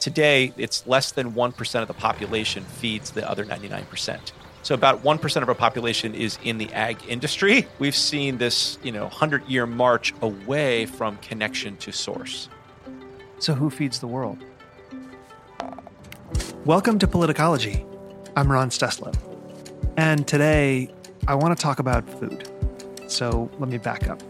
Today, it's less than 1% of the population feeds the other 99%. So about 1% of our population is in the ag industry. We've seen this, you know, 100-year march away from connection to source. So who feeds the world? Welcome to Politicology. I'm Ron Steslow. And today I want to talk about food. So let me back up.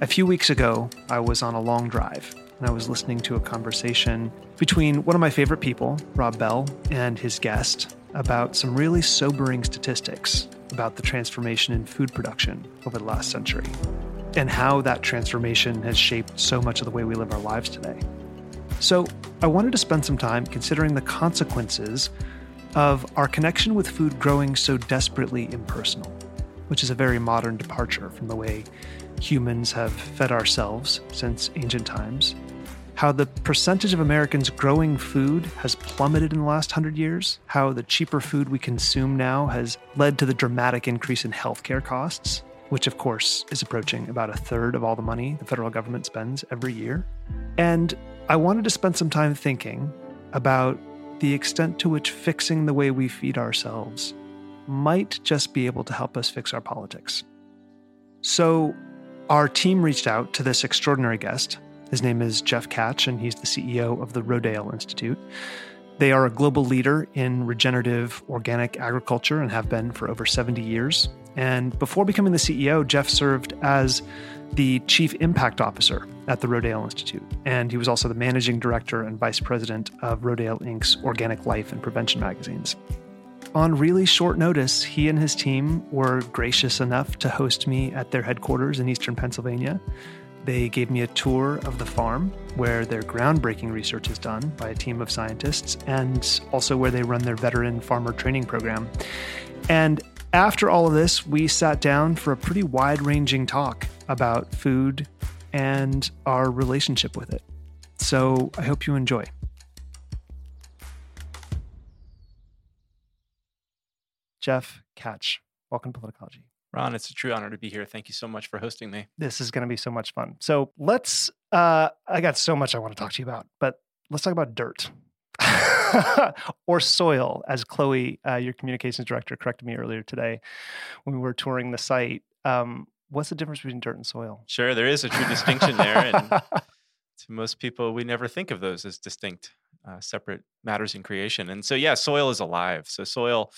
A few weeks ago, I was on a long drive and I was listening to a conversation between one of my favorite people, Rob Bell, and his guest about some really sobering statistics about the transformation in food production over the last century and how that transformation has shaped so much of the way we live our lives today. So, I wanted to spend some time considering the consequences of our connection with food growing so desperately impersonal, which is a very modern departure from the way humans have fed ourselves since ancient times how the percentage of Americans growing food has plummeted in the last hundred years, how the cheaper food we consume now has led to the dramatic increase in healthcare costs, which of course is approaching about a third of all the money the federal government spends every year. And I wanted to spend some time thinking about the extent to which fixing the way we feed ourselves might just be able to help us fix our politics. So, our team reached out to this extraordinary guest, his name is Jeff Tkatch, and he's the CEO of the Rodale Institute. They are a global leader in regenerative organic agriculture and have been for over 70 years. And before becoming the CEO, Jeff served as the Chief Impact Officer at the Rodale Institute. And he was also the Managing Director and Vice President of Rodale Inc.'s Organic Life and Prevention magazines. On really short notice, he and his team were gracious enough to host me at their headquarters in eastern Pennsylvania. They gave me a tour of the farm where their groundbreaking research is done by a team of scientists and also where they run their veteran farmer training program. And after all of this, we sat down for a pretty wide ranging talk about food and our relationship with it. So I hope you enjoy. Jeff Tkatch. welcome to Politicology. Ron, it's a true honor to be here. Thank you so much for hosting me. This is going to be so much fun. So let's, uh, I got so much I want to talk to you about, but let's talk about dirt or soil, as Chloe, uh, your communications director, corrected me earlier today when we were touring the site. Um, what's the difference between dirt and soil? Sure, there is a true distinction there. And to most people, we never think of those as distinct, uh, separate matters in creation. And so, yeah, soil is alive. So, soil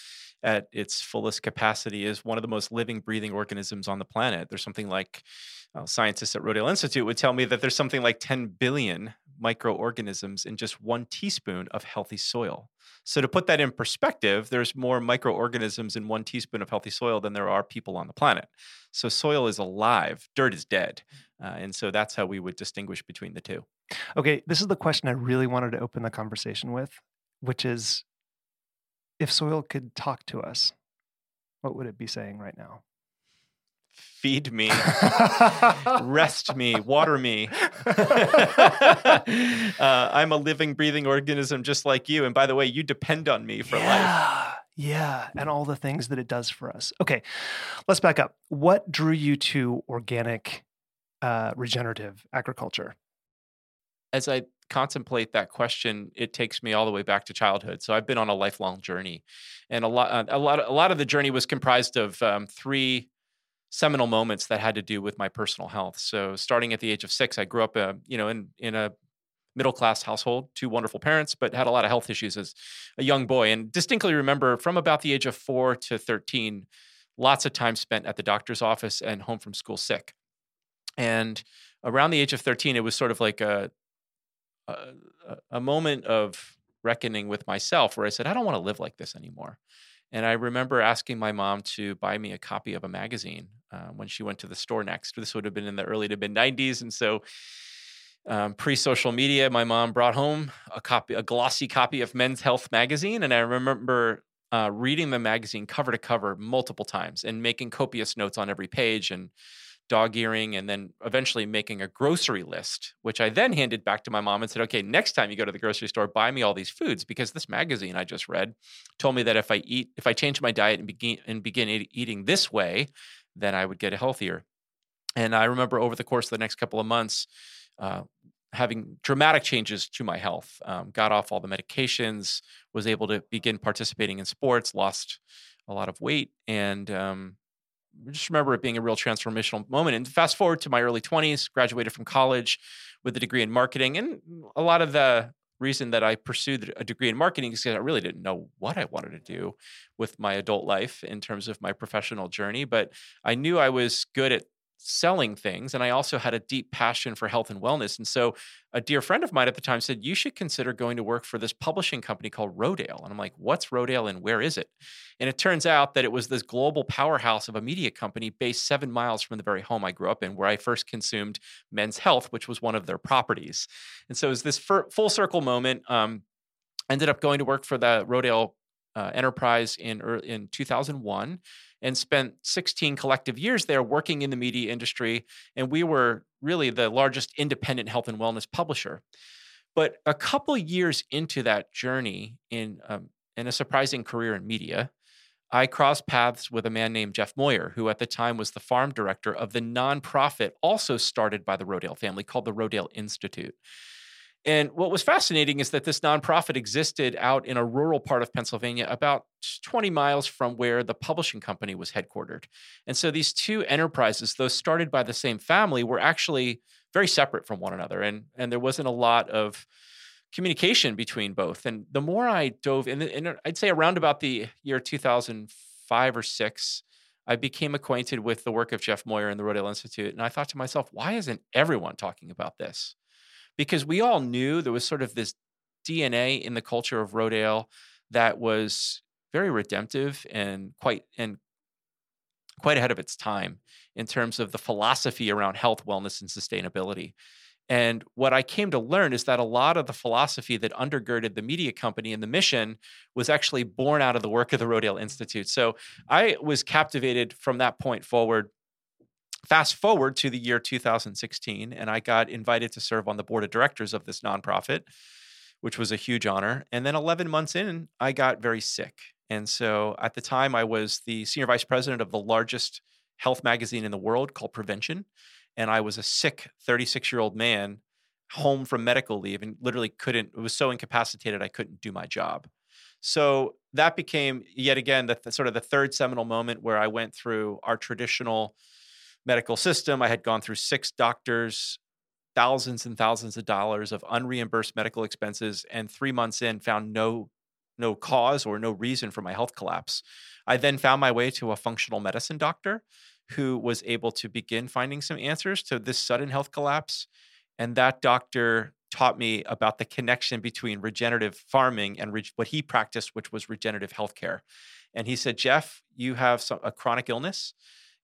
at its fullest capacity is one of the most living, breathing organisms on the planet. There's something like uh, scientists at Rodale Institute would tell me that there's something like 10 billion microorganisms in just one teaspoon of healthy soil. So, to put that in perspective, there's more microorganisms in one teaspoon of healthy soil than there are people on the planet. So, soil is alive, dirt is dead. Uh, and so that's how we would distinguish between the two. Okay, this is the question I really wanted to open the conversation with, which is if soil could talk to us, what would it be saying right now? Feed me, rest me, water me. uh, I'm a living, breathing organism just like you. And by the way, you depend on me for yeah, life. Yeah, and all the things that it does for us. Okay, let's back up. What drew you to organic, uh, regenerative agriculture? As I contemplate that question, it takes me all the way back to childhood. So I've been on a lifelong journey, and a lot, uh, a lot, a lot of the journey was comprised of um, three seminal moments that had to do with my personal health. So starting at the age of six, I grew up, uh, you know, in in a middle class household, two wonderful parents, but had a lot of health issues as a young boy, and distinctly remember from about the age of four to thirteen, lots of time spent at the doctor's office and home from school sick, and around the age of 13 it was sort of like a a, moment of reckoning with myself where I said, I don't want to live like this anymore. And I remember asking my mom to buy me a copy of a magazine uh, when she went to the store next. This would have been in the early to mid 90s. And so, um, pre social media, my mom brought home a copy, a glossy copy of Men's Health magazine. And I remember uh, reading the magazine cover to cover multiple times and making copious notes on every page and dog earing and then eventually making a grocery list, which I then handed back to my mom and said, okay, next time you go to the grocery store, buy me all these foods because this magazine I just read told me that if I eat, if I change my diet and begin and begin eating this way, then I would get healthier. And I remember over the course of the next couple of months, uh, having dramatic changes to my health. Um, got off all the medications, was able to begin participating in sports, lost a lot of weight, and um, just remember it being a real transformational moment. And fast forward to my early 20s, graduated from college with a degree in marketing. And a lot of the reason that I pursued a degree in marketing is because I really didn't know what I wanted to do with my adult life in terms of my professional journey. But I knew I was good at selling things and i also had a deep passion for health and wellness and so a dear friend of mine at the time said you should consider going to work for this publishing company called rodale. And i'm like what's rodale and where is it? And it turns out that it was this global powerhouse of a media company based seven miles from the very home i grew up in where i first consumed men's health which was one of their properties. And so it was this full circle moment um, ended up going to work for the rodale uh, enterprise in in 2001 and spent 16 collective years there working in the media industry. And we were really the largest independent health and wellness publisher. But a couple years into that journey in, um, in a surprising career in media, I crossed paths with a man named Jeff Moyer, who at the time was the farm director of the nonprofit also started by the Rodale family called the Rodale Institute. And what was fascinating is that this nonprofit existed out in a rural part of Pennsylvania, about 20 miles from where the publishing company was headquartered. And so these two enterprises, though started by the same family, were actually very separate from one another. And, and there wasn't a lot of communication between both. And the more I dove in, in I'd say around about the year 2005 or six, I became acquainted with the work of Jeff Moyer and the Rodale Institute. And I thought to myself, why isn't everyone talking about this? Because we all knew there was sort of this DNA in the culture of Rodale that was very redemptive and quite and quite ahead of its time in terms of the philosophy around health, wellness, and sustainability. And what I came to learn is that a lot of the philosophy that undergirded the media company and the mission was actually born out of the work of the Rodale Institute. So I was captivated from that point forward Fast forward to the year 2016, and I got invited to serve on the board of directors of this nonprofit, which was a huge honor. And then 11 months in, I got very sick. And so at the time, I was the senior vice president of the largest health magazine in the world called Prevention. And I was a sick 36 year old man home from medical leave and literally couldn't, was so incapacitated, I couldn't do my job. So that became yet again the, the sort of the third seminal moment where I went through our traditional medical system. I had gone through six doctors, thousands and thousands of dollars of unreimbursed medical expenses, and three months in, found no no cause or no reason for my health collapse. I then found my way to a functional medicine doctor who was able to begin finding some answers to this sudden health collapse. And that doctor taught me about the connection between regenerative farming and re- what he practiced, which was regenerative healthcare. And he said, Jeff, you have some, a chronic illness,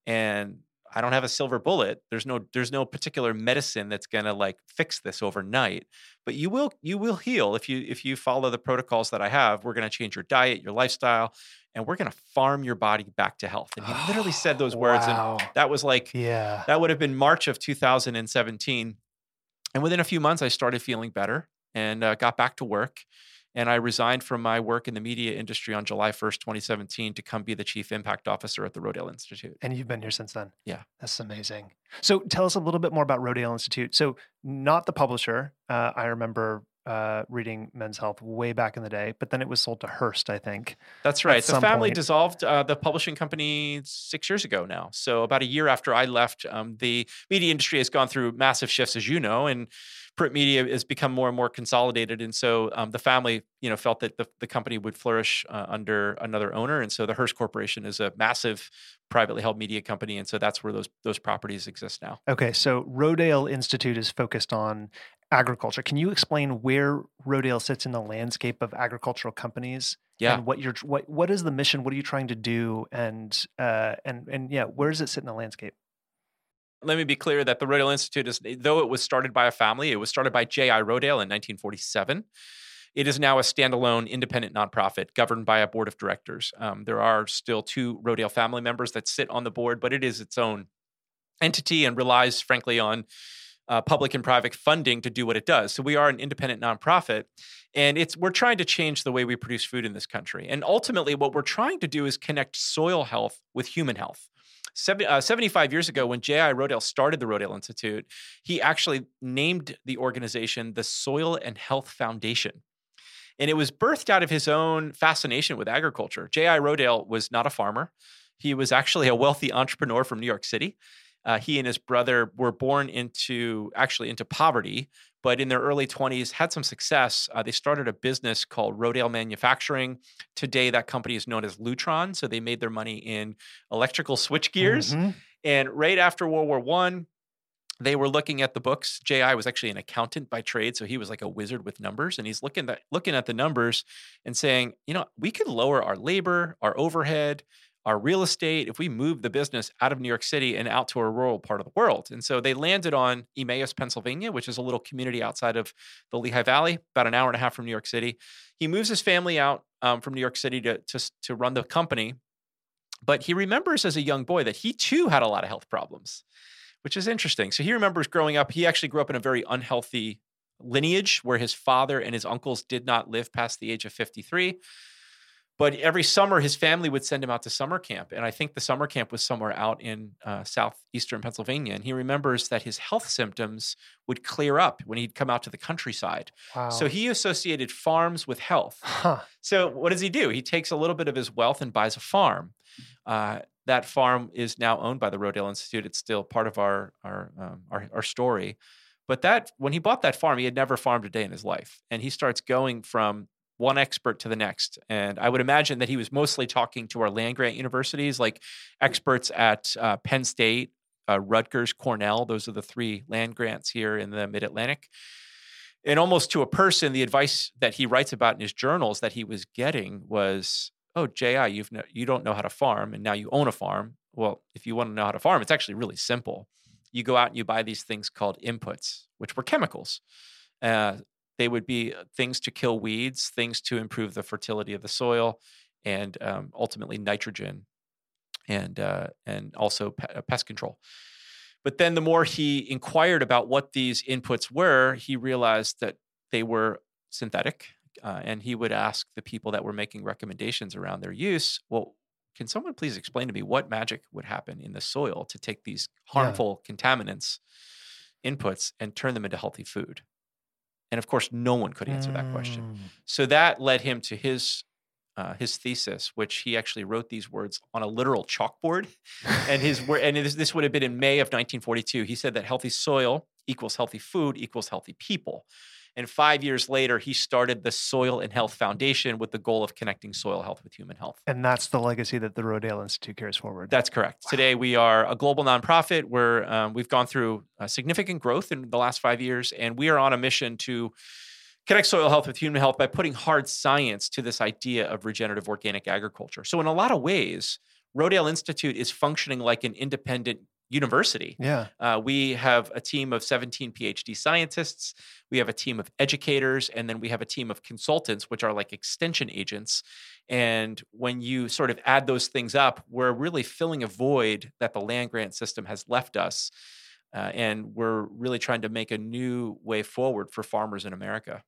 and I don't have a silver bullet. There's no there's no particular medicine that's going to like fix this overnight, but you will you will heal if you if you follow the protocols that I have. We're going to change your diet, your lifestyle, and we're going to farm your body back to health. And he oh, literally said those words wow. and that was like yeah. That would have been March of 2017. And within a few months I started feeling better and uh, got back to work and I resigned from my work in the media industry on July 1st, 2017, to come be the chief impact officer at the Rodale Institute. And you've been here since then. Yeah. That's amazing. So tell us a little bit more about Rodale Institute. So, not the publisher. Uh, I remember uh, reading Men's Health way back in the day, but then it was sold to Hearst, I think. That's right. The family point. dissolved uh, the publishing company six years ago now. So about a year after I left, um, the media industry has gone through massive shifts, as you know, and print media has become more and more consolidated, and so um, the family, you know, felt that the, the company would flourish uh, under another owner, and so the Hearst Corporation is a massive privately held media company, and so that's where those those properties exist now. Okay, so Rodale Institute is focused on agriculture. Can you explain where Rodale sits in the landscape of agricultural companies? Yeah. And what you're what what is the mission? What are you trying to do? And uh and and yeah, where does it sit in the landscape? Let me be clear that the Rodale Institute is, though it was started by a family, it was started by J.I. Rodale in 1947. It is now a standalone independent nonprofit governed by a board of directors. Um, there are still two Rodale family members that sit on the board, but it is its own entity and relies, frankly, on uh, public and private funding to do what it does. So we are an independent nonprofit, and it's we're trying to change the way we produce food in this country. And ultimately, what we're trying to do is connect soil health with human health. 70, uh, 75 years ago, when J.I. Rodale started the Rodale Institute, he actually named the organization the Soil and Health Foundation. And it was birthed out of his own fascination with agriculture. J.I. Rodale was not a farmer. He was actually a wealthy entrepreneur from New York City. Uh, he and his brother were born into actually into poverty, but in their early 20s had some success. Uh, they started a business called Rodale Manufacturing. Today, that company is known as Lutron. So they made their money in electrical switch gears. Mm-hmm. And right after World War One, they were looking at the books. JI was actually an accountant by trade, so he was like a wizard with numbers. And he's looking at looking at the numbers and saying, you know, we could lower our labor, our overhead, our real estate if we move the business out of New York City and out to a rural part of the world. And so they landed on Emmaus, Pennsylvania, which is a little community outside of the Lehigh Valley, about an hour and a half from New York City. He moves his family out um, from New York City to, to, to run the company. But he remembers as a young boy that he too had a lot of health problems, which is interesting. So he remembers growing up, he actually grew up in a very unhealthy lineage where his father and his uncles did not live past the age of 53. But every summer, his family would send him out to summer camp. And I think the summer camp was somewhere out in uh, southeastern Pennsylvania. And he remembers that his health symptoms would clear up when he'd come out to the countryside. Wow. So he associated farms with health. Huh. So what does he do? He takes a little bit of his wealth and buys a farm. Uh, that farm is now owned by the Rodale Institute. It's still part of our our, um, our, our story. But that when he bought that farm, he had never farmed a day in his life, and he starts going from one expert to the next. And I would imagine that he was mostly talking to our land grant universities, like experts at uh, Penn State, uh, Rutgers, Cornell. Those are the three land grants here in the Mid Atlantic. And almost to a person, the advice that he writes about in his journals that he was getting was, "Oh, Ji, you've no, you don't know how to farm, and now you own a farm. Well, if you want to know how to farm, it's actually really simple. You go out and you buy these things called inputs, which were chemicals. Uh, they would be uh, things to kill weeds, things to improve the fertility of the soil, and um, ultimately nitrogen, and uh, and also pe- uh, pest control. But then the more he inquired about what these inputs were, he realized that they were synthetic. Uh, and he would ask the people that were making recommendations around their use, well, can someone please explain to me what magic would happen in the soil to take these harmful yeah. contaminants inputs and turn them into healthy food? And of course, no one could answer that question. Mm. So that led him to his uh, his thesis, which he actually wrote these words on a literal chalkboard. and his and this, this would have been in May of 1942. He said that healthy soil equals healthy food equals healthy people. And five years later, he started the Soil and Health Foundation with the goal of connecting soil health with human health. And that's the legacy that the Rodale Institute carries forward. That's correct. Wow. Today, we are a global nonprofit where um, we've gone through significant growth in the last five years, and we are on a mission to connect soil health with human health by putting hard science to this idea of regenerative organic agriculture. So, in a lot of ways, Rodale Institute is functioning like an independent university. Yeah. Uh, we have a team of 17 PhD scientists. We have a team of educators, and then we have a team of consultants, which are like extension agents. And when you sort of add those things up, we're really filling a void that the land grant system has left us. Uh, and we're really trying to make a new way forward for farmers in America.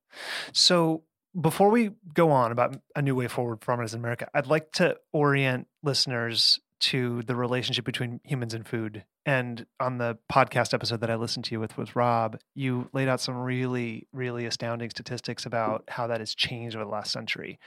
So, before we go on about a new way forward for farmers in America, I'd like to orient listeners to the relationship between humans and food. And on the podcast episode that I listened to you with with Rob, you laid out some really, really astounding statistics about how that has changed over the last century.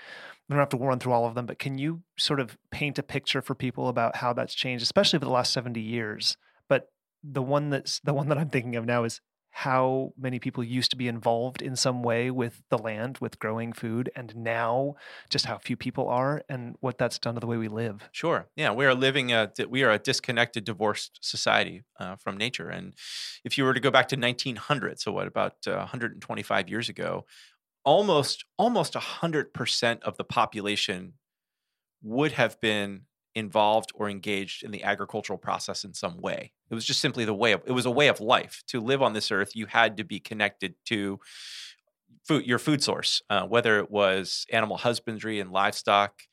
I don't have to run through all of them, but can you sort of paint a picture for people about how that's changed, especially over the last 70 years? But the one that's the one that I'm thinking of now is how many people used to be involved in some way with the land, with growing food, and now just how few people are, and what that's done to the way we live. Sure. Yeah, we are living a we are a disconnected, divorced society uh, from nature. And if you were to go back to 1900, so what about uh, 125 years ago, almost almost 100 percent of the population would have been involved or engaged in the agricultural process in some way. It was just simply the way of it was a way of life. To live on this earth, you had to be connected to food, your food source, uh, whether it was animal husbandry and livestock,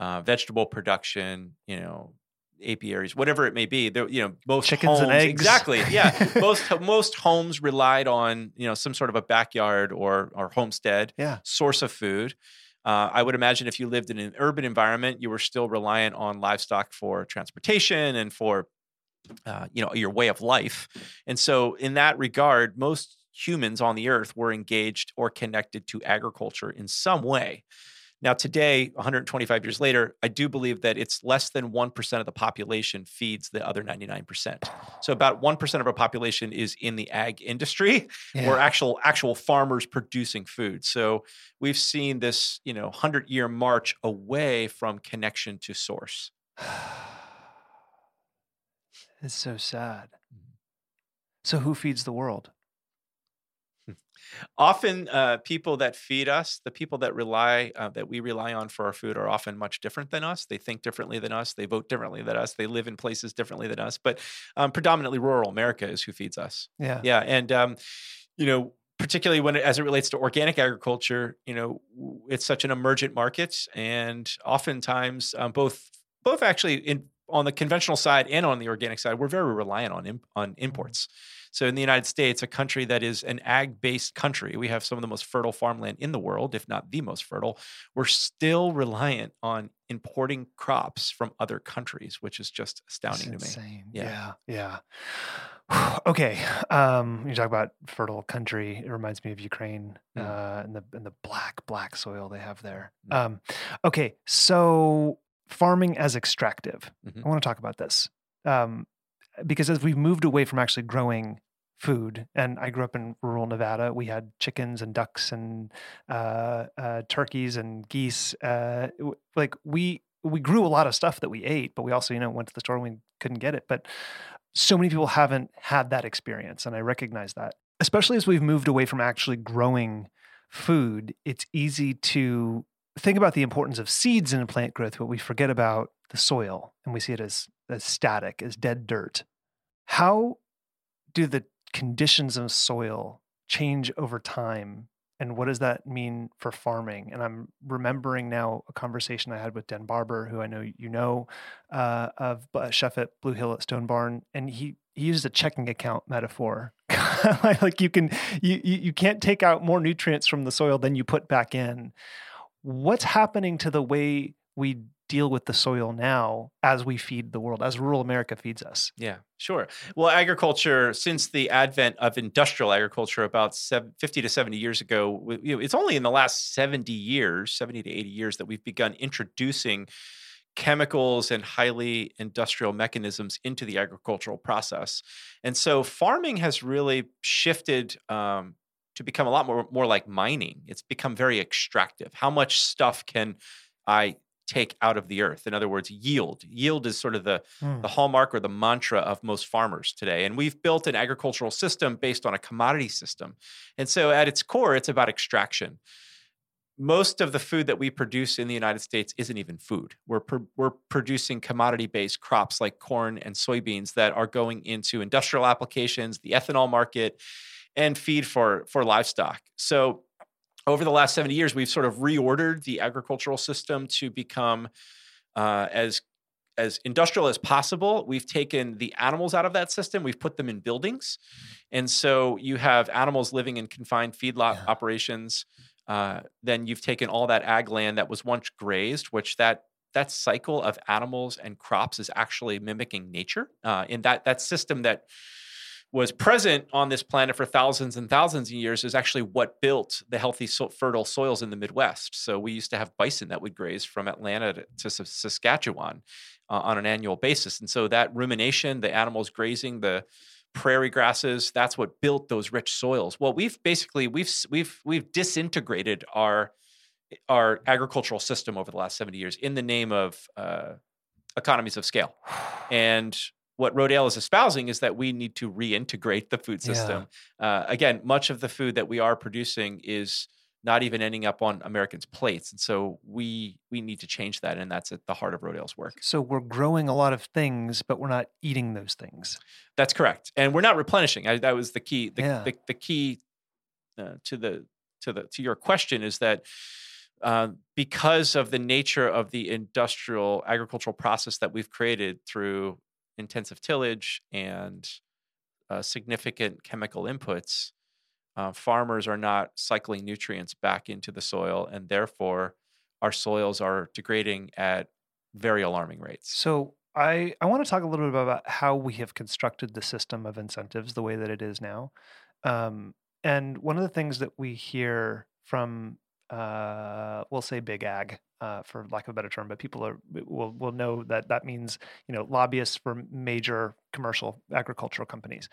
uh, vegetable production, you know, apiaries, whatever it may be. There, you know, most chickens homes, and eggs. Exactly. Yeah, most most homes relied on you know some sort of a backyard or or homestead yeah. source of food. Uh, I would imagine if you lived in an urban environment, you were still reliant on livestock for transportation and for uh, you know your way of life. And so, in that regard, most humans on the earth were engaged or connected to agriculture in some way. Now, today, 125 years later, I do believe that it's less than 1% of the population feeds the other 99%. So about 1% of our population is in the ag industry yeah. or actual actual farmers producing food. So we've seen this, you know, 100-year march away from connection to source. it's so sad. Mm-hmm. So who feeds the world? Often uh, people that feed us the people that rely uh, that we rely on for our food are often much different than us. They think differently than us. They vote differently than us. They live in places differently than us but um, predominantly rural america is who feeds us. Yeah. Yeah and um, you know particularly when it, as it relates to organic agriculture you know it's such an emergent market and oftentimes um, both both actually in on the conventional side and on the organic side we're very reliant on on mm-hmm. So in the United States, a country that is an ag-based country, we have some of the most fertile farmland in the world, if not the most fertile. We're still reliant on importing crops from other countries, which is just astounding That's to me. Yeah, yeah. yeah. okay, um, you talk about fertile country. It reminds me of Ukraine mm. uh, and the and the black black soil they have there. Mm. Um, okay, so farming as extractive. Mm-hmm. I want to talk about this. Um, because as we've moved away from actually growing food, and I grew up in rural Nevada, we had chickens and ducks and uh, uh, turkeys and geese. Uh, like we we grew a lot of stuff that we ate, but we also you know went to the store and we couldn't get it. But so many people haven't had that experience, and I recognize that. Especially as we've moved away from actually growing food, it's easy to think about the importance of seeds in plant growth, but we forget about the soil and we see it as as static, as dead dirt. How do the conditions of soil change over time? And what does that mean for farming? And I'm remembering now a conversation I had with Dan Barber, who I know you know, uh, of chef at Blue Hill at Stone Barn, and he he used a checking account metaphor. like you can you you can't take out more nutrients from the soil than you put back in. What's happening to the way we deal with the soil now as we feed the world, as rural America feeds us. Yeah, sure. Well, agriculture, since the advent of industrial agriculture about 50 to 70 years ago, it's only in the last 70 years, 70 to 80 years, that we've begun introducing chemicals and highly industrial mechanisms into the agricultural process. And so farming has really shifted um, to become a lot more, more like mining. It's become very extractive. How much stuff can I take out of the earth. In other words, yield. Yield is sort of the, mm. the hallmark or the mantra of most farmers today. And we've built an agricultural system based on a commodity system. And so at its core, it's about extraction. Most of the food that we produce in the United States isn't even food. We're, we're producing commodity based crops like corn and soybeans that are going into industrial applications, the ethanol market, and feed for, for livestock. So over the last 70 years, we've sort of reordered the agricultural system to become uh, as as industrial as possible. We've taken the animals out of that system. We've put them in buildings, and so you have animals living in confined feedlot yeah. operations. Uh, then you've taken all that ag land that was once grazed, which that that cycle of animals and crops is actually mimicking nature. Uh, in that that system that was present on this planet for thousands and thousands of years is actually what built the healthy, fertile soils in the Midwest. So we used to have bison that would graze from Atlanta to, to Saskatchewan uh, on an annual basis. And so that rumination, the animals grazing, the prairie grasses, that's what built those rich soils. Well, we've basically we've we've we've disintegrated our our agricultural system over the last 70 years in the name of uh, economies of scale. And what Rodale is espousing is that we need to reintegrate the food system. Yeah. Uh, again, much of the food that we are producing is not even ending up on Americans' plates, and so we we need to change that, and that's at the heart of Rodale's work. So we're growing a lot of things, but we're not eating those things. That's correct, and we're not replenishing. I, that was the key. The, yeah. the, the key uh, to the to the to your question is that. Uh, because of the nature of the industrial agricultural process that we've created through intensive tillage and uh, significant chemical inputs, uh, farmers are not cycling nutrients back into the soil, and therefore our soils are degrading at very alarming rates. So I, I want to talk a little bit about how we have constructed the system of incentives the way that it is now. Um, and one of the things that we hear from, uh, we'll say big ag, uh, for lack of a better term, but people are will will know that that means you know lobbyists for major commercial agricultural companies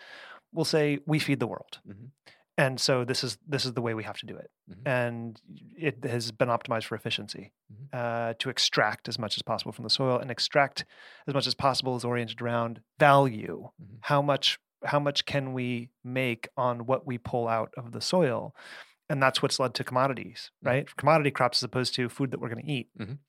will say we feed the world, Mhm. and so this is this is the way we have to do it, Mhm. and it has been optimized for efficiency Mhm. uh, to extract as much as possible from the soil, and extract as much as possible is oriented around value. Mhm. How much how much can we make on what we pull out of the soil? And that's what's led to commodities, Mhm. right? Commodity crops as opposed to food that we're going to eat. Mhm.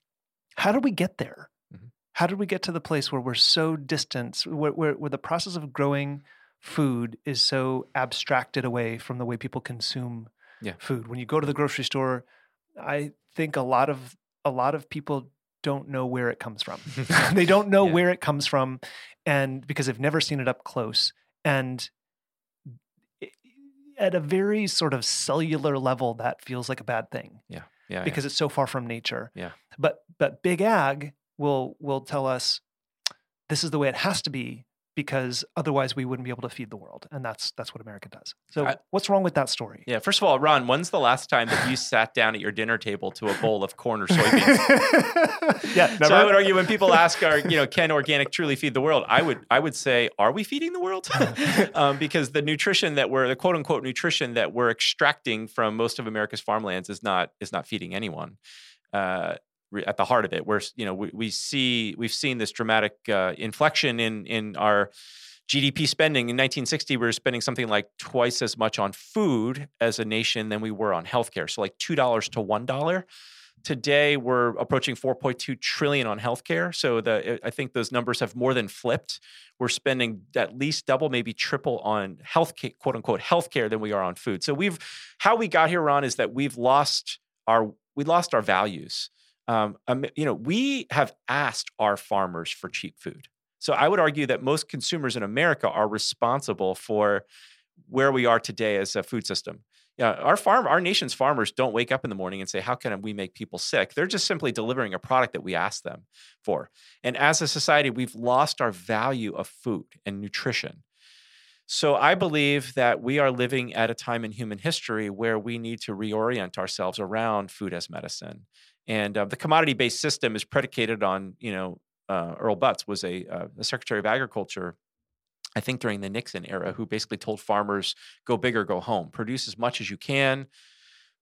How did we get there? Mhm. How did we get to the place where we're so distant, where, where, where the process of growing food is so abstracted away from the way people consume Yeah. food? When you go to the grocery store, I think a lot of a lot of people don't know where it comes from. they don't know Yeah. where it comes from, and because they've never seen it up close, and at a very sort of cellular level, that feels like a bad thing Yeah, yeah. because it's so far from nature. Yeah. But but big ag will will tell us this is the way it has to be because otherwise we wouldn't be able to feed the world, and that's that's what America does. So I- what's wrong with that story? yeah. First of all, Ron, when's the last time that you sat down at your dinner table to a bowl of corn or soybeans? yeah, So I would argue when people ask, "Are you know can organic truly feed the world?" I would I would say, "Are we feeding the world?" um, because the nutrition that we're the quote unquote nutrition that we're extracting from most of America's farmlands is not is not feeding anyone. Uh, at the heart of it, we're s- you know we, we see we've seen this dramatic uh, inflection in in our GDP spending. In 1960, we were spending something like twice as much on food as a nation than we were on healthcare. So like two dollars to one dollar. Today we're approaching 4.2 trillion on healthcare. So the I think those numbers have more than flipped. We're spending at least double, maybe triple on health quote unquote healthcare than we are on food. So we've how we got here, Ron, is that we've lost our we lost our values. Um, you know, we have asked our farmers for cheap food. So I would argue that most consumers in America are responsible for where we are today as a food system. Yeah, our farm, our nation's farmers don't wake up in the morning and say, "How can we make people sick?" They're just simply delivering a product that we ask them for. And as a society, we've lost our value of food and nutrition. So I believe that we are living at a time in human history where we need to reorient ourselves around food as medicine. And uh, the commodity-based system is predicated on, you know, uh, Earl Butz was a, uh, a Secretary of Agriculture I think during the Nixon era, who basically told farmers, go big or go home, produce as much as you can,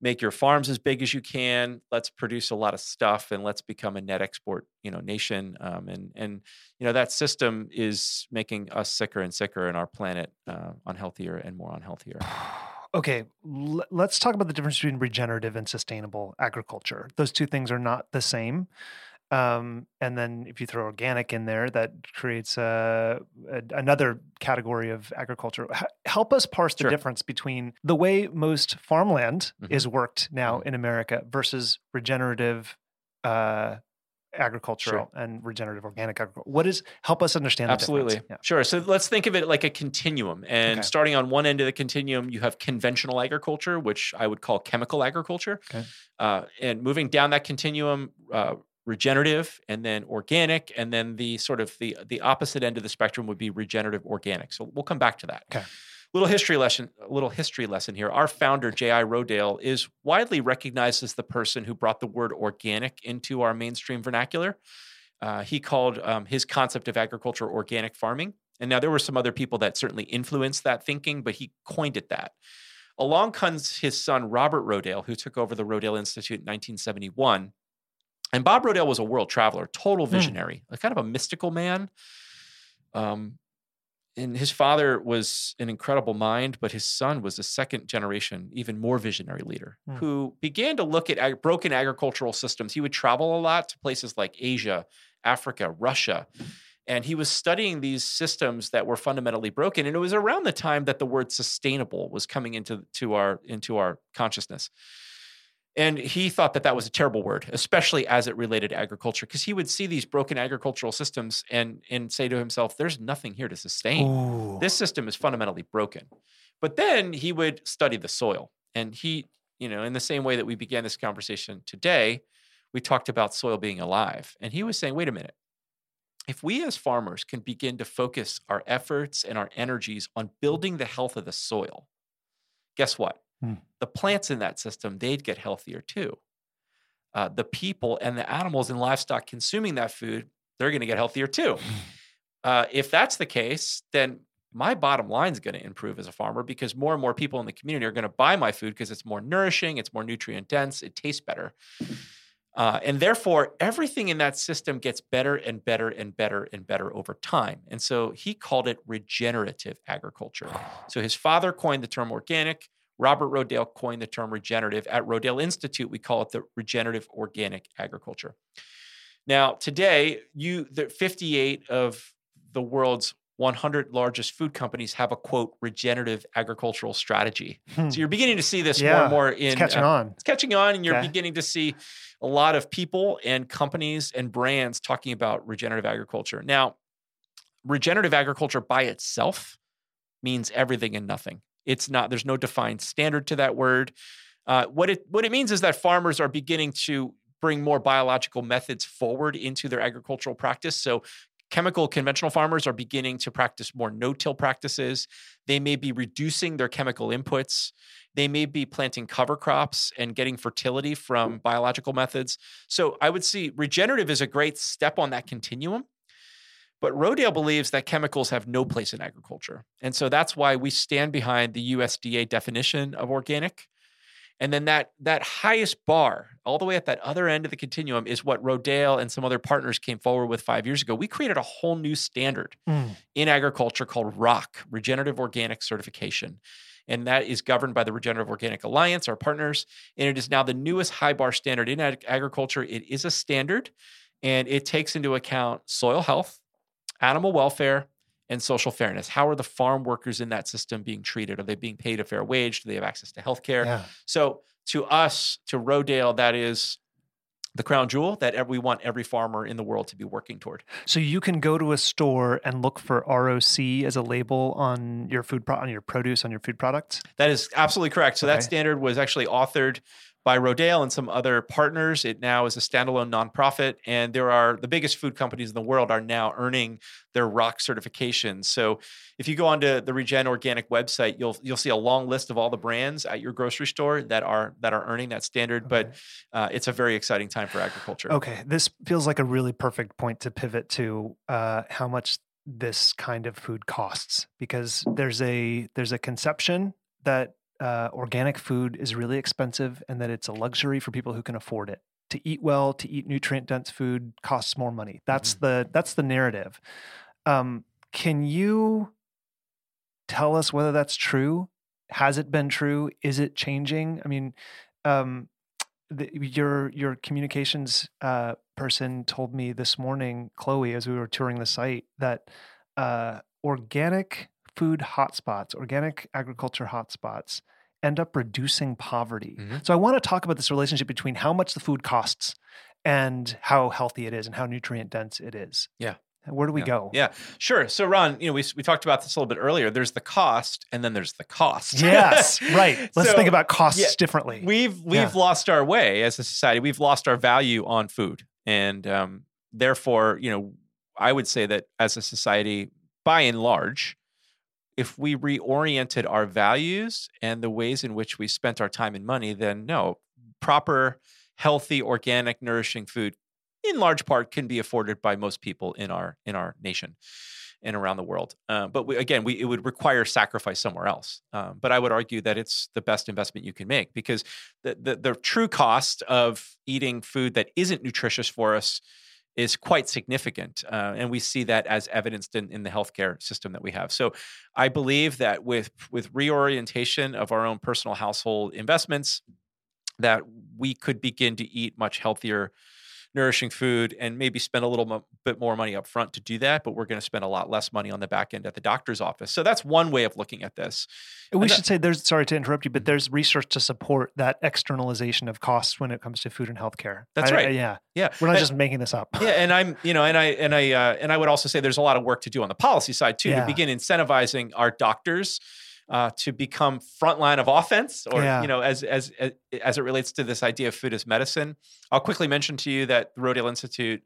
make your farms as big as you can. Let's produce a lot of stuff and let's become a net export, you know, nation. Um, and and you know that system is making us sicker and sicker and our planet uh, unhealthier and more unhealthier. okay, l- let's talk about the difference between regenerative and sustainable agriculture. Those two things are not the same. Um, and then if you throw organic in there, that creates a, a, another category of agriculture. H- help us parse the Sure. difference between the way most farmland Mhm. is worked now in America versus regenerative uh, agricultural and regenerative organic agriculture. What is help us understand? Absolutely. The difference. Sure. So let's think of it like a continuum. And Okay. starting on one end of the continuum, you have conventional agriculture, which I would call chemical agriculture. Okay. Uh, and moving down that continuum, uh, regenerative and then organic and then the sort of the the opposite end of the spectrum would be regenerative organic so we'll come back to that Okay. Little history lesson a little history lesson here. Our founder j.i rodale is widely recognized as the person who brought the word organic into our mainstream vernacular. Uh, he called um, his concept of agriculture organic farming. And now there were some other people that certainly influenced that thinking but he coined it that. Along comes his son robert rodale who took over the rodale institute in 1971 and Bob Rodale was a world traveler, total Hmm. visionary, a kind of a mystical man. Um, and his father was an incredible mind, but his son was a second generation, even more visionary leader Hmm. who began to look at ag- broken agricultural systems. He would travel a lot to places like Asia, Africa, Russia. And he was studying these systems that were fundamentally broken. And it was around the time that the word sustainable was coming into to our, into our consciousness. And he thought that that was a terrible word, especially as it related to agriculture, because he would see these broken agricultural systems and, and say to himself, there's nothing here to sustain. Ooh. This system is fundamentally broken. But then he would study the soil. And he, you know, in the same way that we began this conversation today, we talked about soil being alive. And he was saying, wait a minute. If we as farmers can begin to focus our efforts and our energies on building the health of the soil, guess what? Hmm. The plants in that system, they'd get healthier too. Uh, the people and the animals and livestock consuming that food, they're going to get healthier too. Uh, if that's the case, then my bottom line is going to improve as a farmer because more and more people in the community are going to buy my food because it's more nourishing, it's more nutrient dense, it tastes better. Uh, and therefore, everything in that system gets better and better and better and better over time. And so he called it regenerative agriculture. So his father coined the term organic. Robert Rodale coined the term regenerative. At Rodale Institute, we call it the regenerative organic agriculture. Now, today, you the 58 of the world's 100 largest food companies have a quote regenerative agricultural strategy. Hmm. So you're beginning to see this more and more in It's catching uh, on. it's catching on and you're Okay. beginning to see a lot of people and companies and brands talking about regenerative agriculture now regenerative agriculture by itself means everything and nothing it's not there's no defined standard to that word uh, what it what it means is that farmers are beginning to bring more biological methods forward into their agricultural practice so chemical conventional farmers are beginning to practice more no-till practices they may be reducing their chemical inputs they may be planting cover crops and getting fertility from biological methods. So I would see regenerative is a great step on that continuum. But Rodale believes that chemicals have no place in agriculture. And so that's why we stand behind the USDA definition of organic. And then that that highest bar, all the way at that other end of the continuum, is what Rodale and some other partners came forward with five years ago. We created a whole new standard Mm. in agriculture called ROC, Regenerative Organic Certification. And that is governed by the Regenerative Organic Alliance, our partners. And it is now the newest high bar standard in ag- agriculture. It is a standard and it takes into account soil health, animal welfare, and social fairness. How are the farm workers in that system being treated? Are they being paid a fair wage? Do they have access to health care? Yeah. So to us, to Rodale, that is the crown jewel that we want every farmer in the world to be working toward. So you can go to a store and look for ROC as a label on your food pro- on your produce on your food products. That is absolutely correct. So Okay. that standard was actually authored by Rodale and some other partners. It now is a standalone nonprofit, and there are the biggest food companies in the world are now earning their ROC certification. So if you go onto the Regen Organic website, you'll you'll see a long list of all the brands at your grocery store that are that are earning that standard. But uh, it's a very exciting time for agriculture. Okay, this feels like a really perfect point to pivot to uh, how much this kind of food costs because there's a there's a conception that uh, organic food is really expensive and that it's a luxury for people who can afford it. To eat well, to eat nutrient dense food costs more money. That's the that's the narrative. Um, can you tell us whether that's true? Has it been true? Is it changing? I mean, um, the, your your communications uh, person told me this morning, Chloe, as we were touring the site, that uh, organic food hotspots, organic agriculture hotspots, end up reducing poverty. Mhm. So I want to talk about this relationship between how much the food costs and how healthy it is and how nutrient dense it is. Yeah. Where do we Yeah. go? Yeah, sure. So, Ron, you know, we, we talked about this a little bit earlier. There's the cost, and then there's the cost. Yes, right. Let's So, think about costs yeah, differently. We've we've Yeah. lost our way as a society. We've lost our value on food, and um, therefore, you know, I would say that as a society, by and large, if we reoriented our values and the ways in which we spent our time and money, then no, proper, healthy, organic, nourishing food, in large part, can be afforded by most people in our in our nation and around the world. Uh, but we, again, we, it would require sacrifice somewhere else. Um, but I would argue that it's the best investment you can make because the, the the true cost of eating food that isn't nutritious for us is quite significant, uh, and we see that as evidenced in, in the healthcare system that we have. So, I believe that with with reorientation of our own personal household investments, that we could begin to eat much healthier nourishing food and maybe spend a little mo- bit more money up front to do that but we're going to spend a lot less money on the back end at the doctor's office so that's one way of looking at this We And that- should say there's sorry to interrupt you, but there's research to support that externalization of costs when it comes to food and healthcare. That's I- I- right. yeah, yeah we're not And- just making this up. yeah and i'm you know and i and i uh, and i would also say there's a lot of work to do on the policy side too Yeah. to begin incentivizing our doctors uh, to become frontline of offense, or Yeah. you know, as, as as as it relates to this idea of food as medicine. I'll quickly mention to you that the Rodale Institute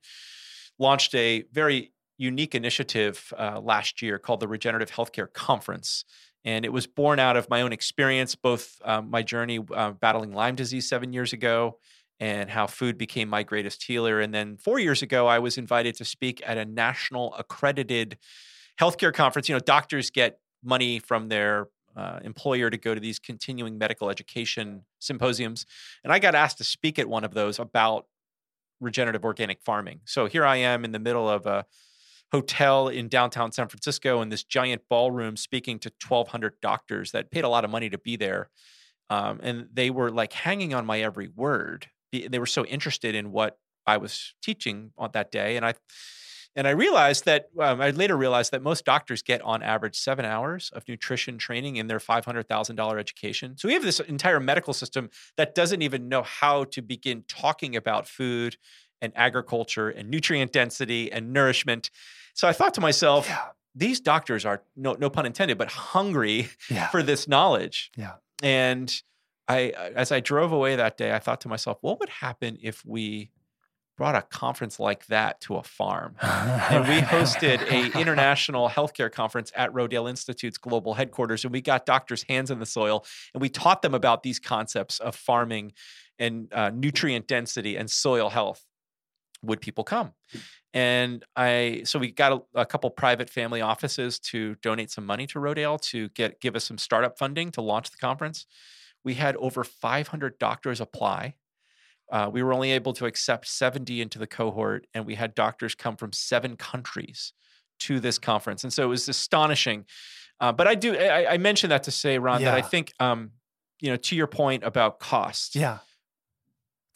launched a very unique initiative uh, last year called the Regenerative Healthcare Conference. And it was born out of my own experience, both um, my journey uh, battling Lyme disease seven years ago and how food became my greatest healer. And then four years ago, I was invited to speak at a national accredited healthcare conference. You know, doctors get money from their uh, employer to go to these continuing medical education symposiums. And I got asked to speak at one of those about regenerative organic farming. So here I am in the middle of a hotel in downtown San Francisco in this giant ballroom speaking to 1,200 doctors that paid a lot of money to be there. Um, and they were like hanging on my every word. They were so interested in what I was teaching on that day. And I, and I realized that um, I later realized that most doctors get on average seven hours of nutrition training in their $500,000 education. So we have this entire medical system that doesn't even know how to begin talking about food and agriculture and nutrient density and nourishment. So I thought to myself, Yeah. these doctors are no no pun intended, but hungry Yeah. for this knowledge. Yeah. And I as I drove away that day, I thought to myself, what would happen if we brought a conference like that to a farm? and we hosted a international healthcare conference at Rodale Institute's global headquarters, and we got doctors' hands in the soil, and we taught them about these concepts of farming and uh, nutrient density and soil health. Would people come? And I, so we got a, a couple private family offices to donate some money to Rodale to get give us some startup funding to launch the conference. We had over 500 doctors apply. Uh, we were only able to accept 70 into the cohort, and we had doctors come from seven countries to this conference, and so it was astonishing. Uh, but I do, I, I mentioned that to say, Ron, that I think, um, you know, to your point about cost, yeah.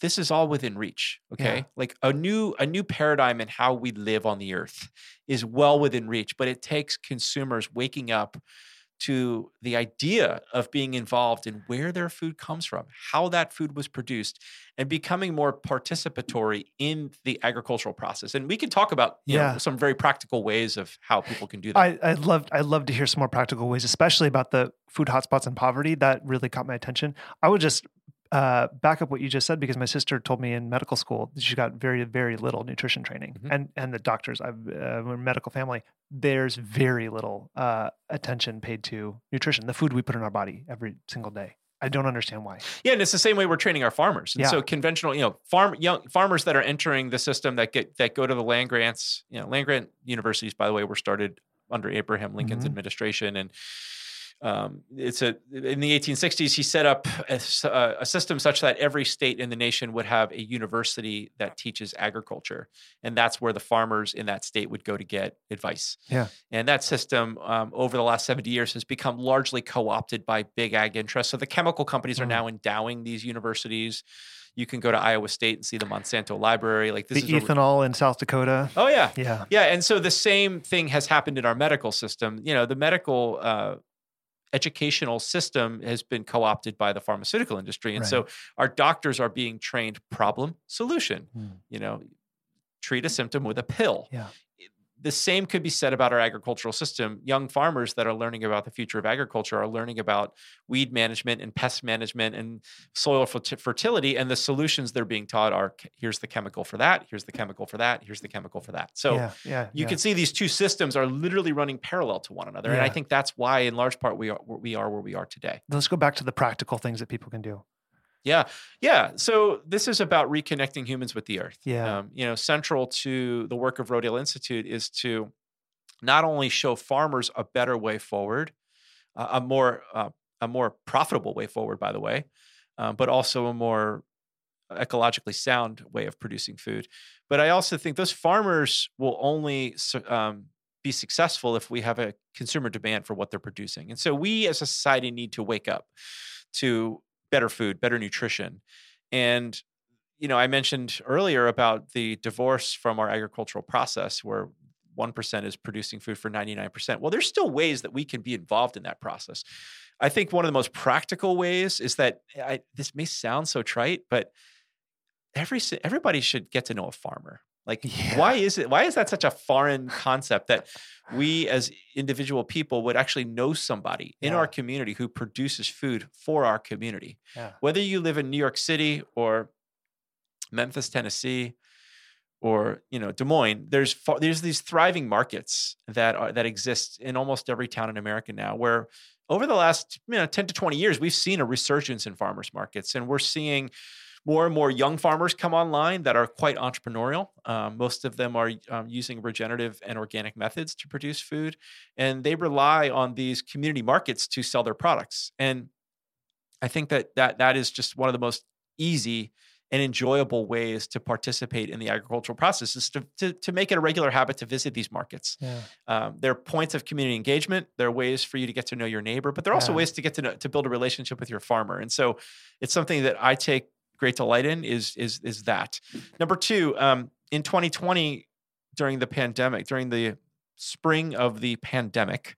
this is all within reach. Okay, Yeah. like a new, a new paradigm in how we live on the earth is well within reach, but it takes consumers waking up to the idea of being involved in where their food comes from, how that food was produced, and becoming more participatory in the agricultural process. And we can talk about you know, Yeah. some very practical ways of how people can do that. I, I'd love I'd love to hear some more practical ways, especially about the food hotspots and poverty. That really caught my attention. I would just uh, back up what you just said because my sister told me in medical school that she got very very little nutrition training, Mhm. and and the doctors I've uh, we're a medical family. There's very little uh, attention paid to nutrition, the food we put in our body every single day. I don't understand why. Yeah, and it's the same way we're training our farmers. And Yeah. so conventional, you know, farm young farmers that are entering the system that get that go to the land grants, you know, land grant universities, by the way, were started under Abraham Lincoln's Mhm. administration, and um, it's a in the 1860s he set up a system such that every state in the nation would have a university that teaches agriculture, and that's where the farmers in that state would go to get advice. Yeah. And that system um, over the last 70 years has become largely co opted by big ag interests. So the chemical companies are Mm. now endowing these universities. You can go to Iowa State and see the Monsanto Library. Like this the is where we- ethanol in South Dakota. oh yeah, Yeah. yeah. And so the same thing has happened in our medical system. You know, the medical uh, educational system has been co-opted by the pharmaceutical industry, and Right. so our doctors are being trained problem solution. Mm. You know, treat a symptom with a pill Yeah. The same could be said about our agricultural system. Young farmers that are learning about the future of agriculture are learning about weed management and pest management and soil fertility. And the solutions they're being taught are here's the chemical for that, here's the chemical for that, here's the chemical for that. So yeah. Yeah. you yeah. can see these two systems are literally running parallel to one another. And I think that's why, in large part, we are, we are where we are today. Let's go back to the practical things that people can do. Yeah, yeah. So this is about reconnecting humans with the earth. Yeah. Um, you know, central to the work of Rodale Institute is to not only show farmers a better way forward, uh, a more uh, a more profitable way forward, by the way, um, but also a more ecologically sound way of producing food. But I also think those farmers will only um, be successful if we have a consumer demand for what they're producing. And so we as a society need to wake up to better food, better nutrition. And you know, I mentioned earlier about the divorce from our agricultural process where 1% is producing food for 99%. Well, there's still ways that we can be involved in that process. I think one of the most practical ways is that I, this may sound so trite, but every everybody should get to know a farmer. Like, Yeah. why is it? Why is that such a foreign concept that we as individual people would actually know somebody in Yeah. our community who produces food for our community? Yeah. Whether you live in New York City or Memphis, Tennessee, or you know Des Moines, there's there's these thriving markets that are that exist in almost every town in America now. Where over the last you know 10 to 20 years, we've seen a resurgence in farmers markets, and we're seeing more and more young farmers come online that are quite entrepreneurial. Um, most of them are um, using regenerative and organic methods to produce food, and they rely on these community markets to sell their products. And I think that that that is just one of the most easy and enjoyable ways to participate in the agricultural process is to, to, to make it a regular habit to visit these markets. Yeah. Um, they're points of community engagement. There are ways for you to get to know your neighbor, but there are also Yeah. ways to get to know, to build a relationship with your farmer. And so, it's something that I take great delight in. Is is is that number two? Um, in 2020, during the pandemic, during the spring of the pandemic,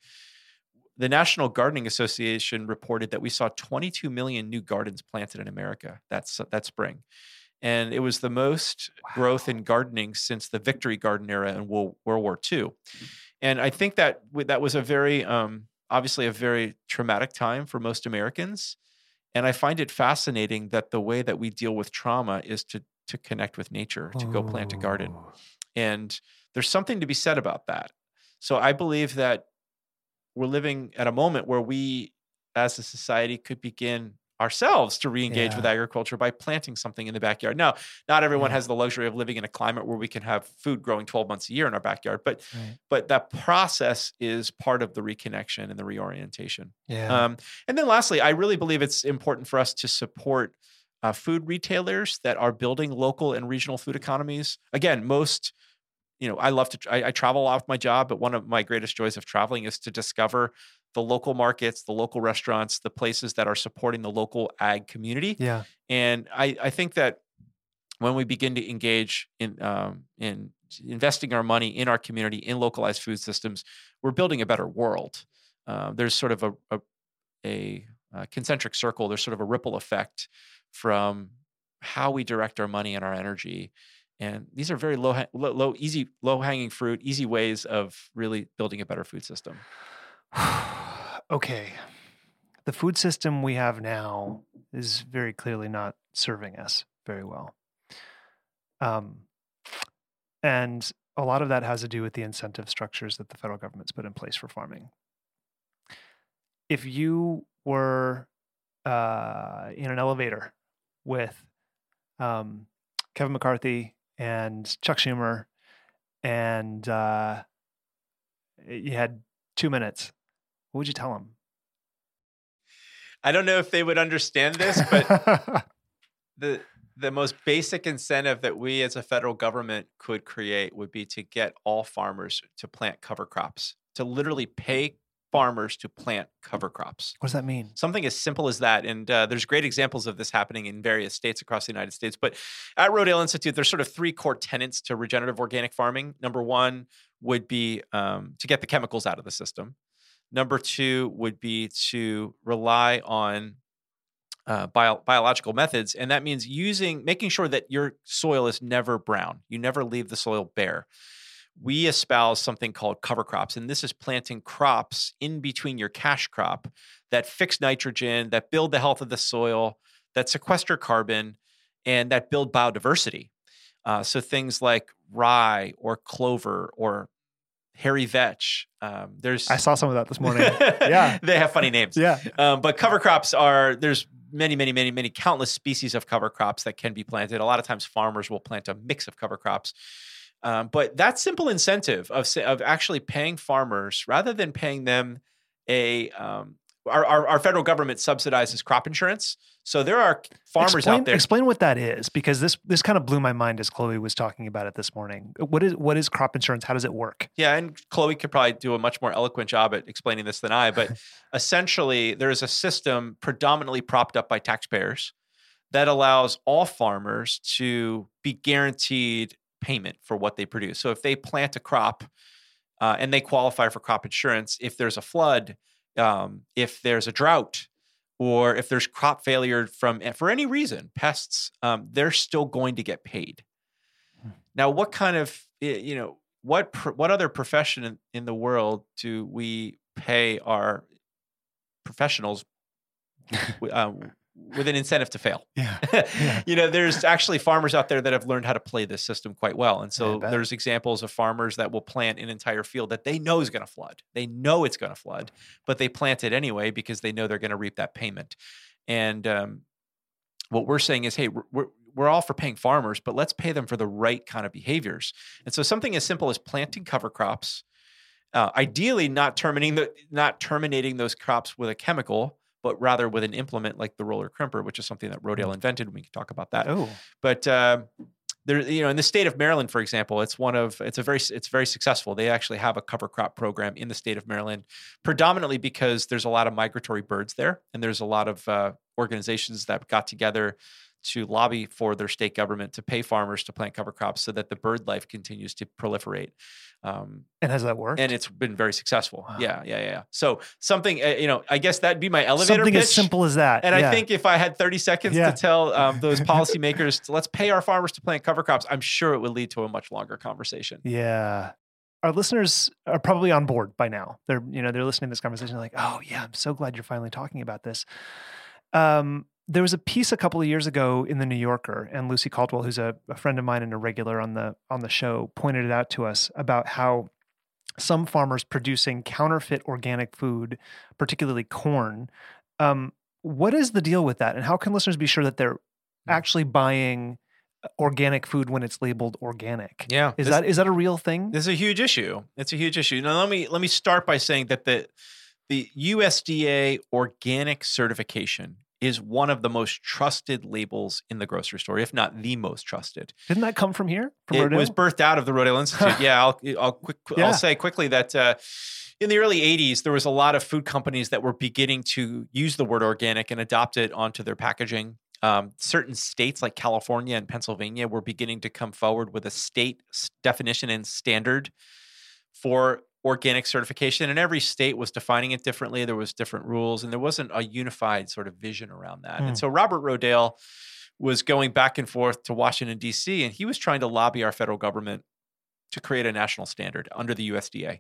the National Gardening Association reported that we saw 22 million new gardens planted in America. That's that spring. And it was the most growth in gardening since the Victory Garden era in World, World War II. And I think that that was a very, um, obviously, a very traumatic time for most Americans. And I find it fascinating that the way that we deal with trauma is to to connect with nature, to go plant a garden. Oh. And there's something to be said about that. So I believe that we're living at a moment where we, as a society, could begin ourselves to re-engage with agriculture by planting something in the backyard. Now, not everyone Yeah. has the luxury of living in a climate where we can have food growing 12 months a year in our backyard, but Right. but that process is part of the reconnection and the reorientation. Yeah. Um, and then lastly, I really believe it's important for us to support uh, food retailers that are building local and regional food economies. Again, most, you know, I love to, I, I travel a lot with my job, but one of my greatest joys of traveling is to discover the local markets, the local restaurants, the places that are supporting the local ag community. yeah. And I, I think that when we begin to engage in um, in investing our money in our community in localized food systems, we're building a better world. Uh, there's sort of a, a, a, uh concentric circle. There's sort of a ripple effect from how we direct our money and our energy. And these are very low, low, low easy, low hanging fruit, easy ways of really building a better food system. okay. The food system we have now is very clearly not serving us very well. Um, and a lot of that has to do with the incentive structures that the federal government's put in place for farming. If you were uh, in an elevator with um, Kevin McCarthy and Chuck Schumer, and uh, you had two minutes, what would you tell them? I don't know if they would understand this, but the the most basic incentive that we as a federal government could create would be to get all farmers to plant cover crops, to literally pay farmers to plant cover crops. what does that mean? Something as simple as that. And uh, there's great examples of this happening in various states across the United States. But at Rodale Institute, there's sort of three core tenets to regenerative organic farming. Number one would be um, to get the chemicals out of the system. Number two would be to rely on uh, bio- biological methods, and that means using, making sure that your soil is never brown. You never leave the soil bare. We espouse something called cover crops, and this is planting crops in between your cash crop that fix nitrogen, that build the health of the soil, that sequester carbon, and that build biodiversity. Uh, so things like rye or clover or hairy vetch. Um, there's I saw some of that this morning. Yeah. they have funny names. yeah. Um, but cover crops are there's many, many, many, many countless species of cover crops that can be planted. A lot of times, farmers will plant a mix of cover crops. Um, but that simple incentive of of actually paying farmers rather than paying them a um, our, our, our federal government subsidizes crop insurance. So there are farmers explain, out there. Explain what that is, because this this kind of blew my mind as Chloe was talking about it this morning. What is what is crop insurance? How does it work? Yeah, and Chloe could probably do a much more eloquent job at explaining this than I. But essentially, there is a system predominantly propped up by taxpayers that allows all farmers to be guaranteed payment for what they produce. So if they plant a crop uh, and they qualify for crop insurance, if there's a flood, um, if there's a drought, or if there's crop failure from for any reason, pests, um, they're still going to get paid. Now, what kind of you know what what other profession in, in the world do we pay our professionals uh, with an incentive to fail? Yeah. Yeah. you know, there's actually farmers out there that have learned how to play this system quite well. And so there's examples of farmers that will plant an entire field that they know is going to flood. They know it's going to flood, but they plant it anyway because they know they're going to reap that payment. And um, what we're saying is, hey, we're, we're all for paying farmers, but let's pay them for the right kind of behaviors. And so something as simple as planting cover crops, uh, ideally not terminating the not terminating those crops with a chemical, but rather with an implement like the roller crimper, which is something that Rodale invented. We can talk about that. Oh, But uh, there, you know, in the state of Maryland, for example, it's one of it's a very it's very successful. They actually have a cover crop program in the state of Maryland, predominantly because there's a lot of migratory birds there, and there's a lot of uh, organizations that got together to lobby for their state government to pay farmers to plant cover crops so that the bird life continues to proliferate. Um, and has that worked? and it's been very successful. Wow. Yeah, yeah, yeah. So something, uh, you know, I guess that'd be my elevator Something pitch. as simple as that. And yeah. I think if I had 30 seconds Yeah. to tell um, those policymakers, to, let's pay our farmers to plant cover crops, I'm sure it would lead to a much longer conversation. Yeah. Our listeners are probably on board by now. They're, you know, they're listening to this conversation they're like, "Oh, yeah, I'm so glad you're finally talking about this." Um, there was a piece a couple of years ago in the New Yorker, and Lucy Caldwell, who's a, a friend of mine and a regular on the on the show, pointed it out to us about how some farmers producing counterfeit organic food, particularly corn. Um, what is the deal with that, and how can listeners be sure that they're actually buying uh, organic food when it's labeled organic? Yeah. Is this, that is that a real thing? this is a huge issue. It's a huge issue. Now let me let me start by saying that the the USDA organic certification is one of the most trusted labels in the grocery store, if not the most trusted. Didn't that come from here? From it Rodale? was birthed out of the Rodale Institute. yeah, I'll I'll quick Yeah. I'll say quickly that uh, in the early '80s there was a lot of food companies that were beginning to use the word organic and adopt it onto their packaging. Um, certain states like California and Pennsylvania were beginning to come forward with a state definition and standard for organic certification and every state was defining it differently. There was different rules and there wasn't a unified sort of vision around that. Hmm. and so robert rodale was going back and forth to washington d.c and he was trying to lobby our federal government to create a national standard under the usda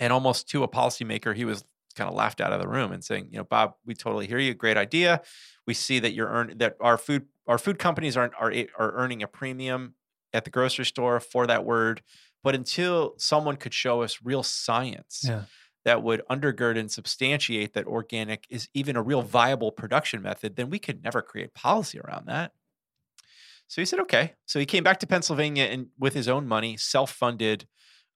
and almost to a policymaker he was kind of laughed out of the room and saying you know bob we totally hear you. Great idea. We see that you're earn that our food our food companies are, are are earning a premium at the grocery store for that word but until someone could show us real science Yeah. that would undergird and substantiate that organic is even a real viable production method, then we could never create policy around that. So he said, okay. So he came back to Pennsylvania and with his own money, self-funded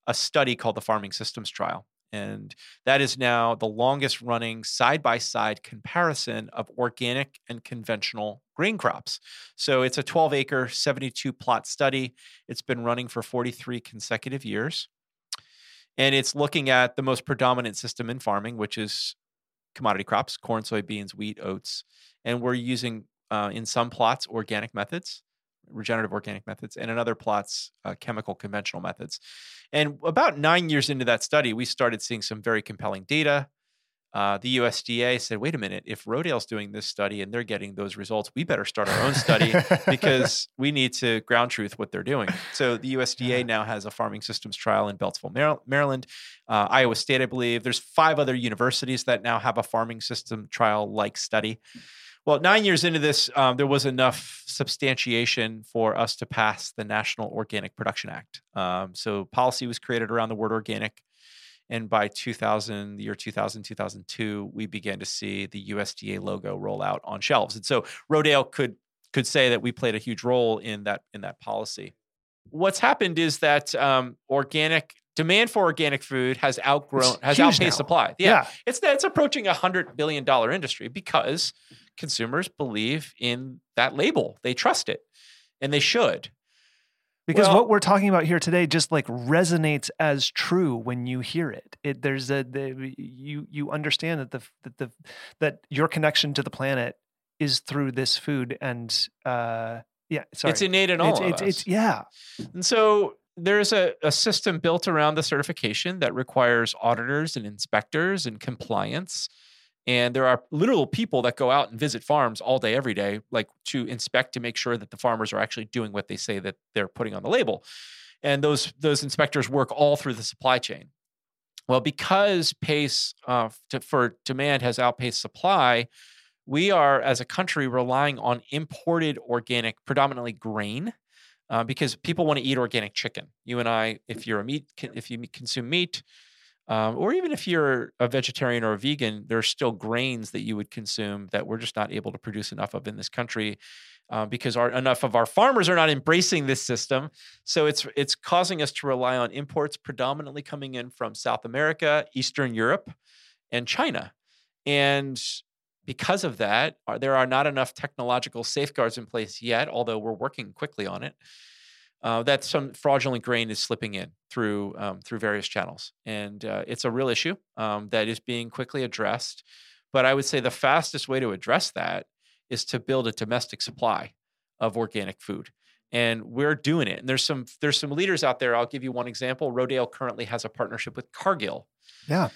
a study called the Farming Systems Trial. And that is now the longest running side by side comparison of organic and conventional grain crops. So it's a 12 acre, 72 plot study. It's been running for 43 consecutive years. And it's looking at the most predominant system in farming, which is commodity crops corn, soybeans, wheat, oats. And we're using uh, in some plots organic methods, regenerative organic methods, and in other plots, uh, chemical conventional methods. And about nine years into that study, we started seeing some very compelling data. Uh, the USDA said, wait a minute, if Rodale's doing this study and they're getting those results, we better start our own study because we need to ground truth what they're doing. So the USDA Yeah. now has a farming systems trial in Beltsville, Maryland, uh, Iowa State, I believe. There's five other universities that now have a farming system trial like study. Well, nine years into this, um, there was enough substantiation for us to pass the National Organic Production Act. Um, so policy was created around the word organic. And by 2000, the year 2000, 2002, we began to see the USDA logo roll out on shelves. And so Rodale could could say that we played a huge role in that in that policy. What's happened is that um, organic demand for organic food has outgrown has outpaced now. supply. yeah. It's it's approaching a hundred billion dollar industry because consumers believe in that label. They trust it, and they should. Because Well- what we're talking about here today just like resonates as true when you hear it. It there's a the, you you understand that the that the that your connection to the planet is through this food and uh yeah sorry It's innate in all it's, of it's, us. it's yeah And so there's a, a system built around the certification that requires auditors and inspectors and compliance. And there are literal people that go out and visit farms all day, every day, like to inspect to make sure that the farmers are actually doing what they say that they're putting on the label. And those those inspectors work all through the supply chain. Well, because pace uh, to, for demand has outpaced supply, we are as a country relying on imported organic, predominantly grain, uh, because people want to eat organic chicken. You and I, if you're a meat, if you consume meat, um, or even if you're a vegetarian or a vegan, there are still grains that you would consume that we're just not able to produce enough of in this country uh, because our, enough of our farmers are not embracing this system. So it's it's causing us to rely on imports predominantly coming in from South America, Eastern Europe, and China. And because of that, there are not enough technological safeguards in place yet, although we're working quickly on it uh, that some fraudulent grain is slipping in through um, through various channels, and uh, it's a real issue um, that is being quickly addressed. But I would say the fastest way to address that is to build a domestic supply of organic food, and we're doing it. And there's some there's some leaders out there. I'll give you one example. Rodale currently has a partnership with Cargill. Yeah.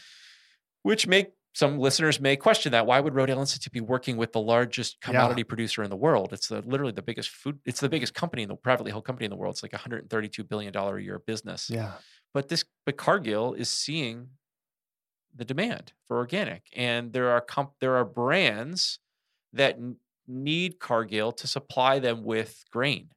Which make some listeners may question that. Why would Rodale Institute be working with the largest commodity yeah. producer in the world? It's the, literally the biggest food. It's the biggest company in the privately held company in the world. It's like a 132 billion dollar a year business. Yeah. But this, but Cargill is seeing the demand for organic, and there are comp, there are brands that n- need Cargill to supply them with grain.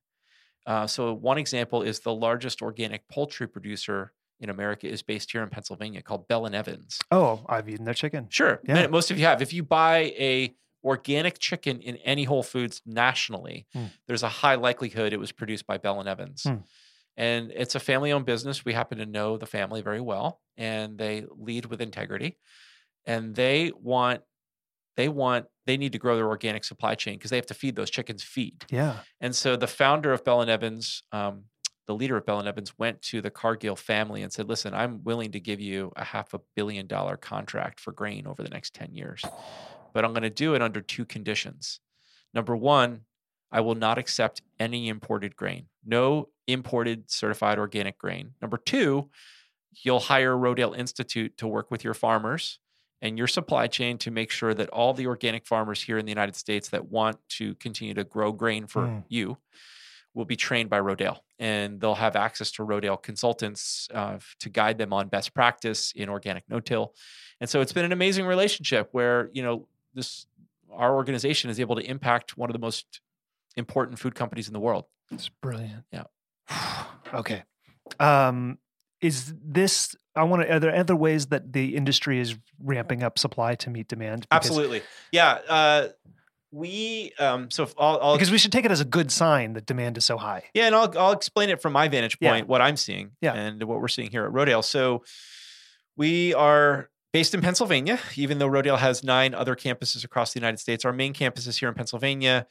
Uh, so one example is the largest organic poultry producer in America is based here in Pennsylvania called Bell and Evans. Oh, I've eaten their chicken. Sure. Yeah. Most of you have. If you buy a organic chicken in any Whole Foods nationally, mm. there's a high likelihood it was produced by Bell and Evans. Mm. And it's a family owned business. We happen to know the family very well and they lead with integrity. And they want they want they need to grow their organic supply chain because they have to feed those chickens feed. Yeah. And so the founder of Bell and Evans, um, the leader of Bell and Evans went to the Cargill family and said, "Listen, I'm willing to give you a half a billion dollar contract for grain over the next 10 years. But I'm going to do it under two conditions. Number 1, I will not accept any imported grain. No imported certified organic grain. Number 2, you'll hire Rodale Institute to work with your farmers and your supply chain to make sure that all the organic farmers here in the United States that want to continue to grow grain for mm. you will be trained by Rodale, and they'll have access to Rodale consultants uh, to guide them on best practice in organic no-till. And so it's been an amazing relationship where you know this our organization is able to impact one of the most important food companies in the world. It's brilliant. Yeah. okay. Um, is this I want to. Are there other ways that the industry is ramping up supply to meet demand? Because, Absolutely. Yeah. Uh, we um so I'll, I'll, because we should take it as a good sign that demand is so high. Yeah, and I'll I'll explain it from my vantage point, yeah. what I'm seeing, yeah. and what we're seeing here at Rodale. So we are based in Pennsylvania, even though Rodale has nine other campuses across the United States. Our main campus is here in Pennsylvania.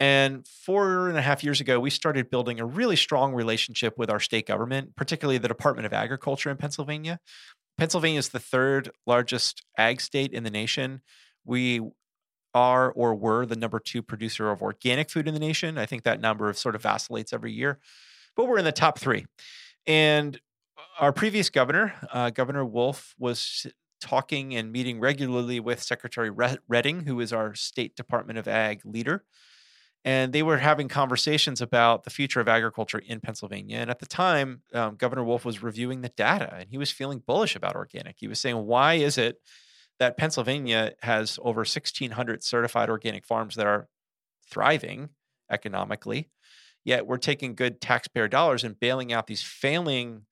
And four and a half years ago, we started building a really strong relationship with our state government, particularly the Department of Agriculture in Pennsylvania. Pennsylvania is the third largest ag state in the nation. We are or were the number two producer of organic food in the nation. I think that number sort of vacillates every year, but we're in the top three. And our previous governor, uh, Governor Wolf, was talking and meeting regularly with Secretary Redding, who is our State Department of Ag leader. And they were having conversations about the future of agriculture in Pennsylvania. And at the time, um, Governor Wolf was reviewing the data and he was feeling bullish about organic. He was saying, Why is it that Pennsylvania has over 1,600 certified organic farms that are thriving economically. Yet we're taking good taxpayer dollars and bailing out these failing,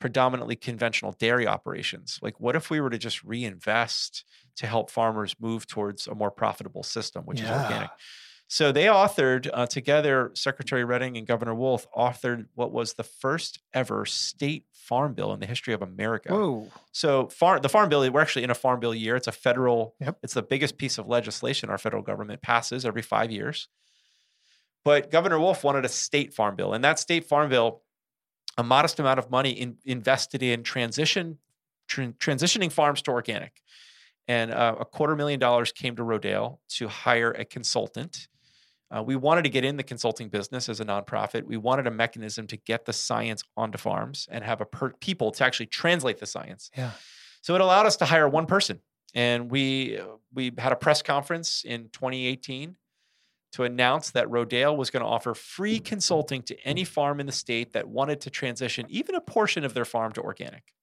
predominantly conventional dairy operations. Like, what if we were to just reinvest to help farmers move towards a more profitable system, which yeah. is organic? So they authored uh, together, Secretary Redding and Governor Wolf authored what was the first ever state farm bill in the history of America. Whoa. So far, the farm bill, we're actually in a farm bill year. It's a federal, yep. it's the biggest piece of legislation our federal government passes every five years. But Governor Wolf wanted a state farm bill. And that state farm bill, a modest amount of money in, invested in transition, transitioning farms to organic. And uh, a quarter million dollars came to Rodale to hire a consultant uh, we wanted to get in the consulting business as a nonprofit. We wanted a mechanism to get the science onto farms and have a per- people to actually translate the science. Yeah. So it allowed us to hire one person and we we had a press conference in 2018 to announce that Rodale was going to offer free consulting to any farm in the state that wanted to transition even a portion of their farm to organic.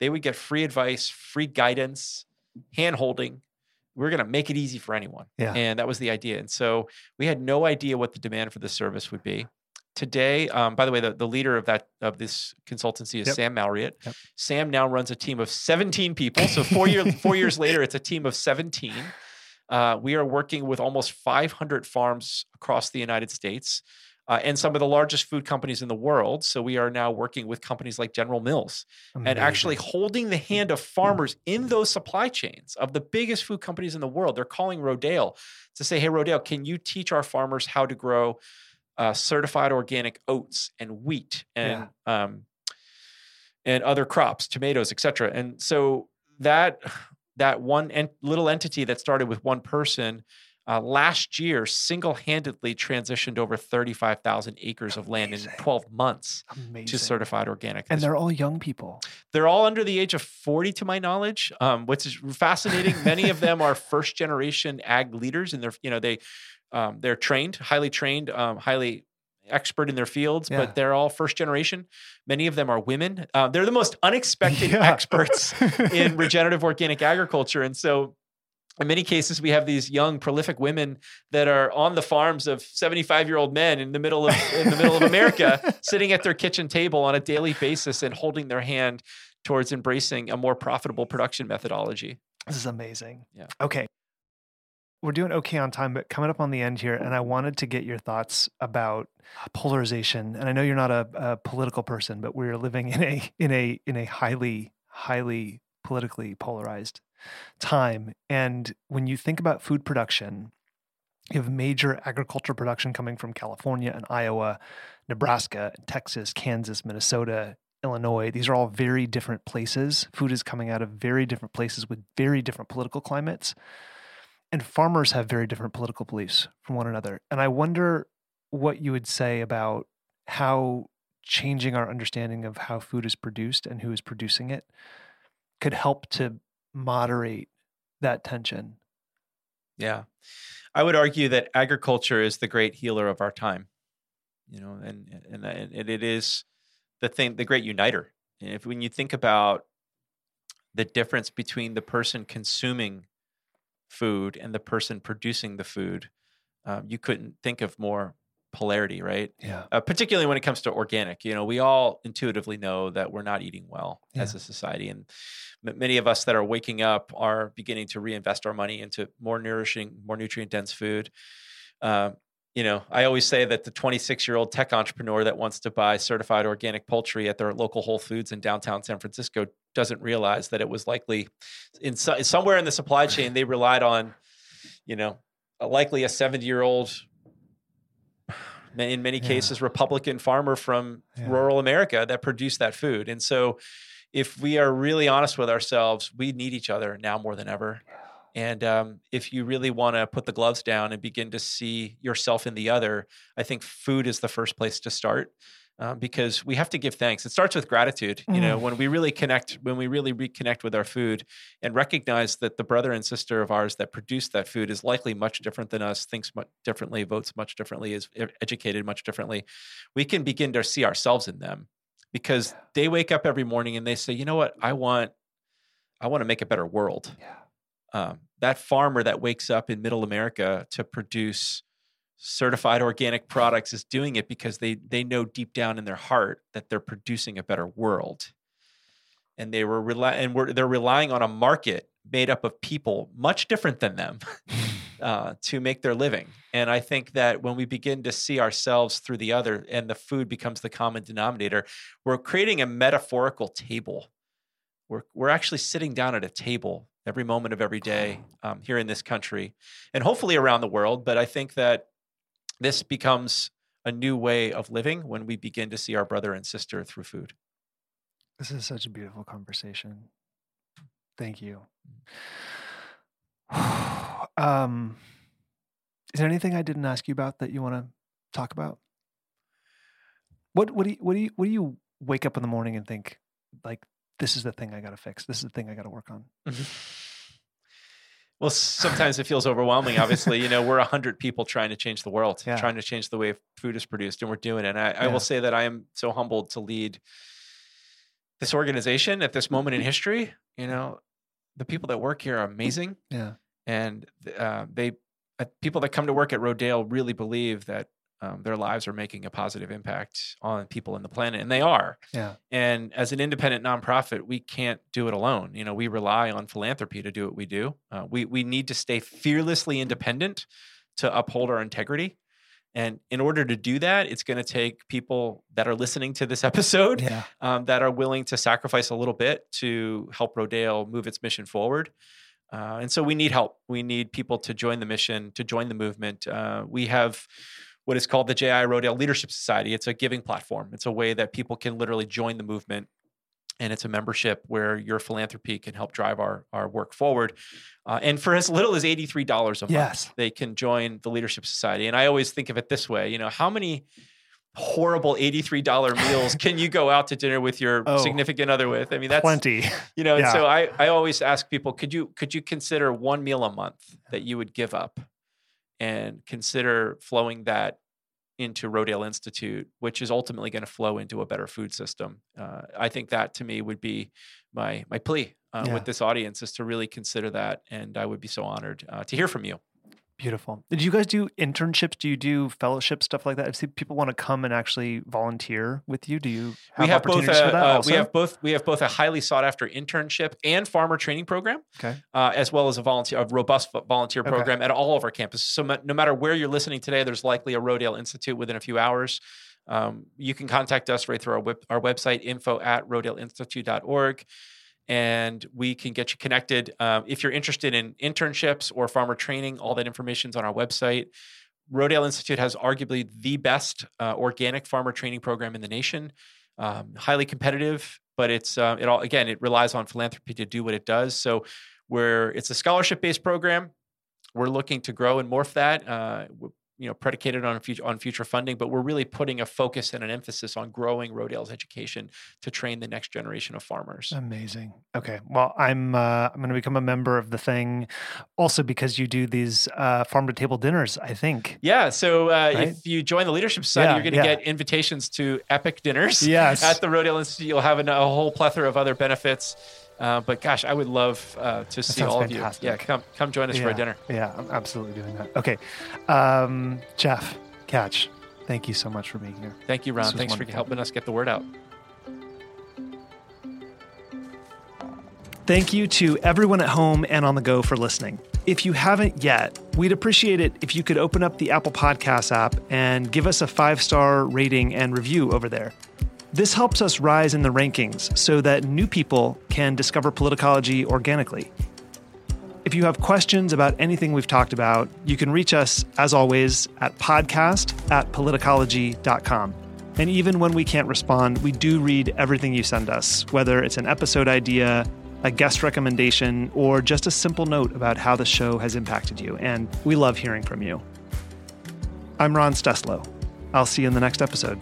They would get free advice, free guidance, hand holding. We're going to make it easy for anyone. Yeah. And that was the idea. And so we had no idea what the demand for the service would be. Today, um, by the way, the, the leader of that of this consultancy is Yep. Sam Malriott. Yep. Sam now runs a team of 17 people. So four year four years later, it's a team of 17. Uh, we are working with almost 500 farms across the United States uh, and some of the largest food companies in the world. So we are now working with companies like General Mills and actually holding the hand of farmers in those supply chains of the biggest food companies in the world. They're calling Rodale to say, "Hey, Rodale, can you teach our farmers how to grow uh, certified organic oats and wheat and um, and other crops, tomatoes, etc." And so that that one en- little entity that started with one person uh, last year single-handedly transitioned over 35,000 acres of land in 12 months Amazing. to certified organic. And they're all young people. they're all under the age of 40 to my knowledge um, which is fascinating many of them are first generation ag leaders and they're you know they um, they're trained highly trained um, highly expert in their fields Yeah. but they're all first generation many of them are women uh, they're the most unexpected Yeah. experts in regenerative organic agriculture and so in many cases we have these young prolific women that are on the farms of 75 year old men in the middle of in the middle of america sitting at their kitchen table on a daily basis and holding their hand towards embracing a more profitable production methodology This is amazing. Yeah. Okay. We're doing okay on time, but coming up on the end here, and I wanted to get your thoughts about polarization. And I know you're not a, a political person, but we're living in a in a in a highly highly politically polarized time. And when you think about food production, you have major agriculture production coming from California and Iowa, Nebraska, Texas, Kansas, Minnesota, Illinois. These are all very different places. Food is coming out of very different places with very different political climates. And farmers have very different political beliefs from one another. And I wonder what you would say about how changing our understanding of how food is produced and who is producing it could help to moderate that tension. yeah i would argue that agriculture is the great healer of our time you know and and, and it is the thing the great uniter and if when you think about the difference between the person consuming food and the person producing the food um, you couldn't think of more polarity right Yeah. uh, particularly when it comes to organic. You know, we all intuitively know that we're not eating well as a society, and m- many of us that are waking up are beginning to reinvest our money into more nourishing, more nutrient dense food. Um, you know, I always say that the 26 year old tech entrepreneur that wants to buy certified organic poultry at their local Whole Foods in downtown San Francisco doesn't realize that it was likely in so, somewhere in the supply chain they relied on, you know, likely a 70 year old in many Yeah. cases Republican farmer from Yeah. rural America that produced that food. And so if we are really honest with ourselves, we need each other now more than ever. And um, if you really want to put the gloves down and begin to see yourself in the other, I think food is the first place to start um, because we have to give thanks. It starts with gratitude. You know, Mm. when we really connect, when we really reconnect with our food and recognize that the brother and sister of ours that produced that food is likely much different than us, thinks much differently, votes much differently, is educated much differently, we can begin to see ourselves in them because they wake up every morning and they say, you know what, I want, I want to make a better world Yeah. um, that farmer that wakes up in middle america to produce certified organic products is doing it because they they know deep down in their heart that they're producing a better world. And they were rely and we're, they're relying on a market made up of people much different than them uh, to make their living. And i think that when we begin to see ourselves through the other and the food becomes the common denominator we're creating a metaphorical table. We're, we're actually sitting down at a table every moment of every day um, here in this country and hopefully around the world. But I think that this becomes a new way of living when we begin to see our brother and sister through food. This is such a beautiful conversation. Thank you. um, is there anything I didn't ask you about that you want to talk about? What what do you what do you what do you wake up in the morning and think like this is the thing I got to fix. This is the thing I got to work on. Well, sometimes it feels overwhelming. Obviously, you know, we're a hundred people trying to change the world, Yeah. trying to change the way food is produced, and we're doing it. And I, I will say that I am so humbled to lead this organization at this moment in history. You know, the people that work here are amazing, Yeah. and uh, they uh, people that come to work at Rodale really believe that um, their lives are making a positive impact on people in the planet, and they are. Yeah. And as an independent nonprofit, we can't do it alone. You know, we rely on philanthropy to do what we do. Uh, we we need to stay fearlessly independent to uphold our integrity. And in order to do that, it's going to take people that are listening to this episode Yeah. um, that are willing to sacrifice a little bit to help Rodale move its mission forward. Uh, and so we need help. We need people to join the mission, to join the movement. Uh, we have what is called the JI Rodale Leadership Society. It's a giving platform. It's a way that people can literally join the movement. And it's a membership where your philanthropy can help drive our, our work forward. Uh, and for as little as $83 a month, Yes. they can join the Leadership Society. And I always think of it this way you know, how many horrible $83 meals can you go out to dinner with your Oh, significant other with? I mean, that's Plenty. you know, and Yeah. so I, I always ask people, could you could you consider one meal a month that you would give up and consider flowing that into Rodale Institute, which is ultimately going to flow into a better food system. Uh, I think that to me would be my my plea uh, Yeah. with this audience is to really consider that, and I would be so honored uh, to hear from you. Beautiful. Did you guys do internships? Do you do fellowship stuff like that? I've seen people want to come and actually volunteer with you. Do you have, we have both a, for that? uh, we have both we have both a highly sought after internship and farmer training program. Okay. uh, as well as a volunteer, a robust vo- volunteer Okay. program at all of our campuses. So no matter where you're listening today, there's likely a Rodale Institute within a few hours. Um, you can contact us right through our, web, our website, info at rodaleinstitute.org, and we can get you connected. Um, if you're interested in internships or farmer training, all that information is on our website. Rodale Institute has arguably the best uh, organic farmer training program in the nation. Um, highly competitive, but it's uh, it all again it relies on philanthropy to do what it does. So where it's a scholarship based program. We're looking to grow and morph that, uh, you know, predicated on future on future funding. But we're really putting a focus and an emphasis on growing Rodale's education to train the next generation of farmers. Amazing. Okay. Well, I'm uh, I'm going to become a member of the thing, also because you do these uh, farm to table dinners. I think. Yeah. So uh, Right? if you join the Leadership Society, Yeah, you're going to yeah. get invitations to epic dinners. Yes. At the Rodale Institute, you'll have a whole plethora of other benefits. Uh, but gosh, I would love uh, to see all fantastic. of you. Yeah, come come join us for a dinner. Yeah, I'm absolutely doing that. Okay. Um, Jeff, Tkatch, thank you so much for being here. Thank you, Ron. Thanks for helping us get the word out. Thank you to everyone at home and on the go for listening. If you haven't yet, we'd appreciate it if you could open up the Apple Podcasts app and give us a five star rating and review over there. This helps us rise in the rankings so that new people can discover politicology organically. If you have questions about anything we've talked about, you can reach us, as always, at podcast at politicology.com. And even when we can't respond, we do read everything you send us, whether it's an episode idea, a guest recommendation, or just a simple note about how the show has impacted you. And we love hearing from you. I'm Ron Steslow. I'll see you in the next episode.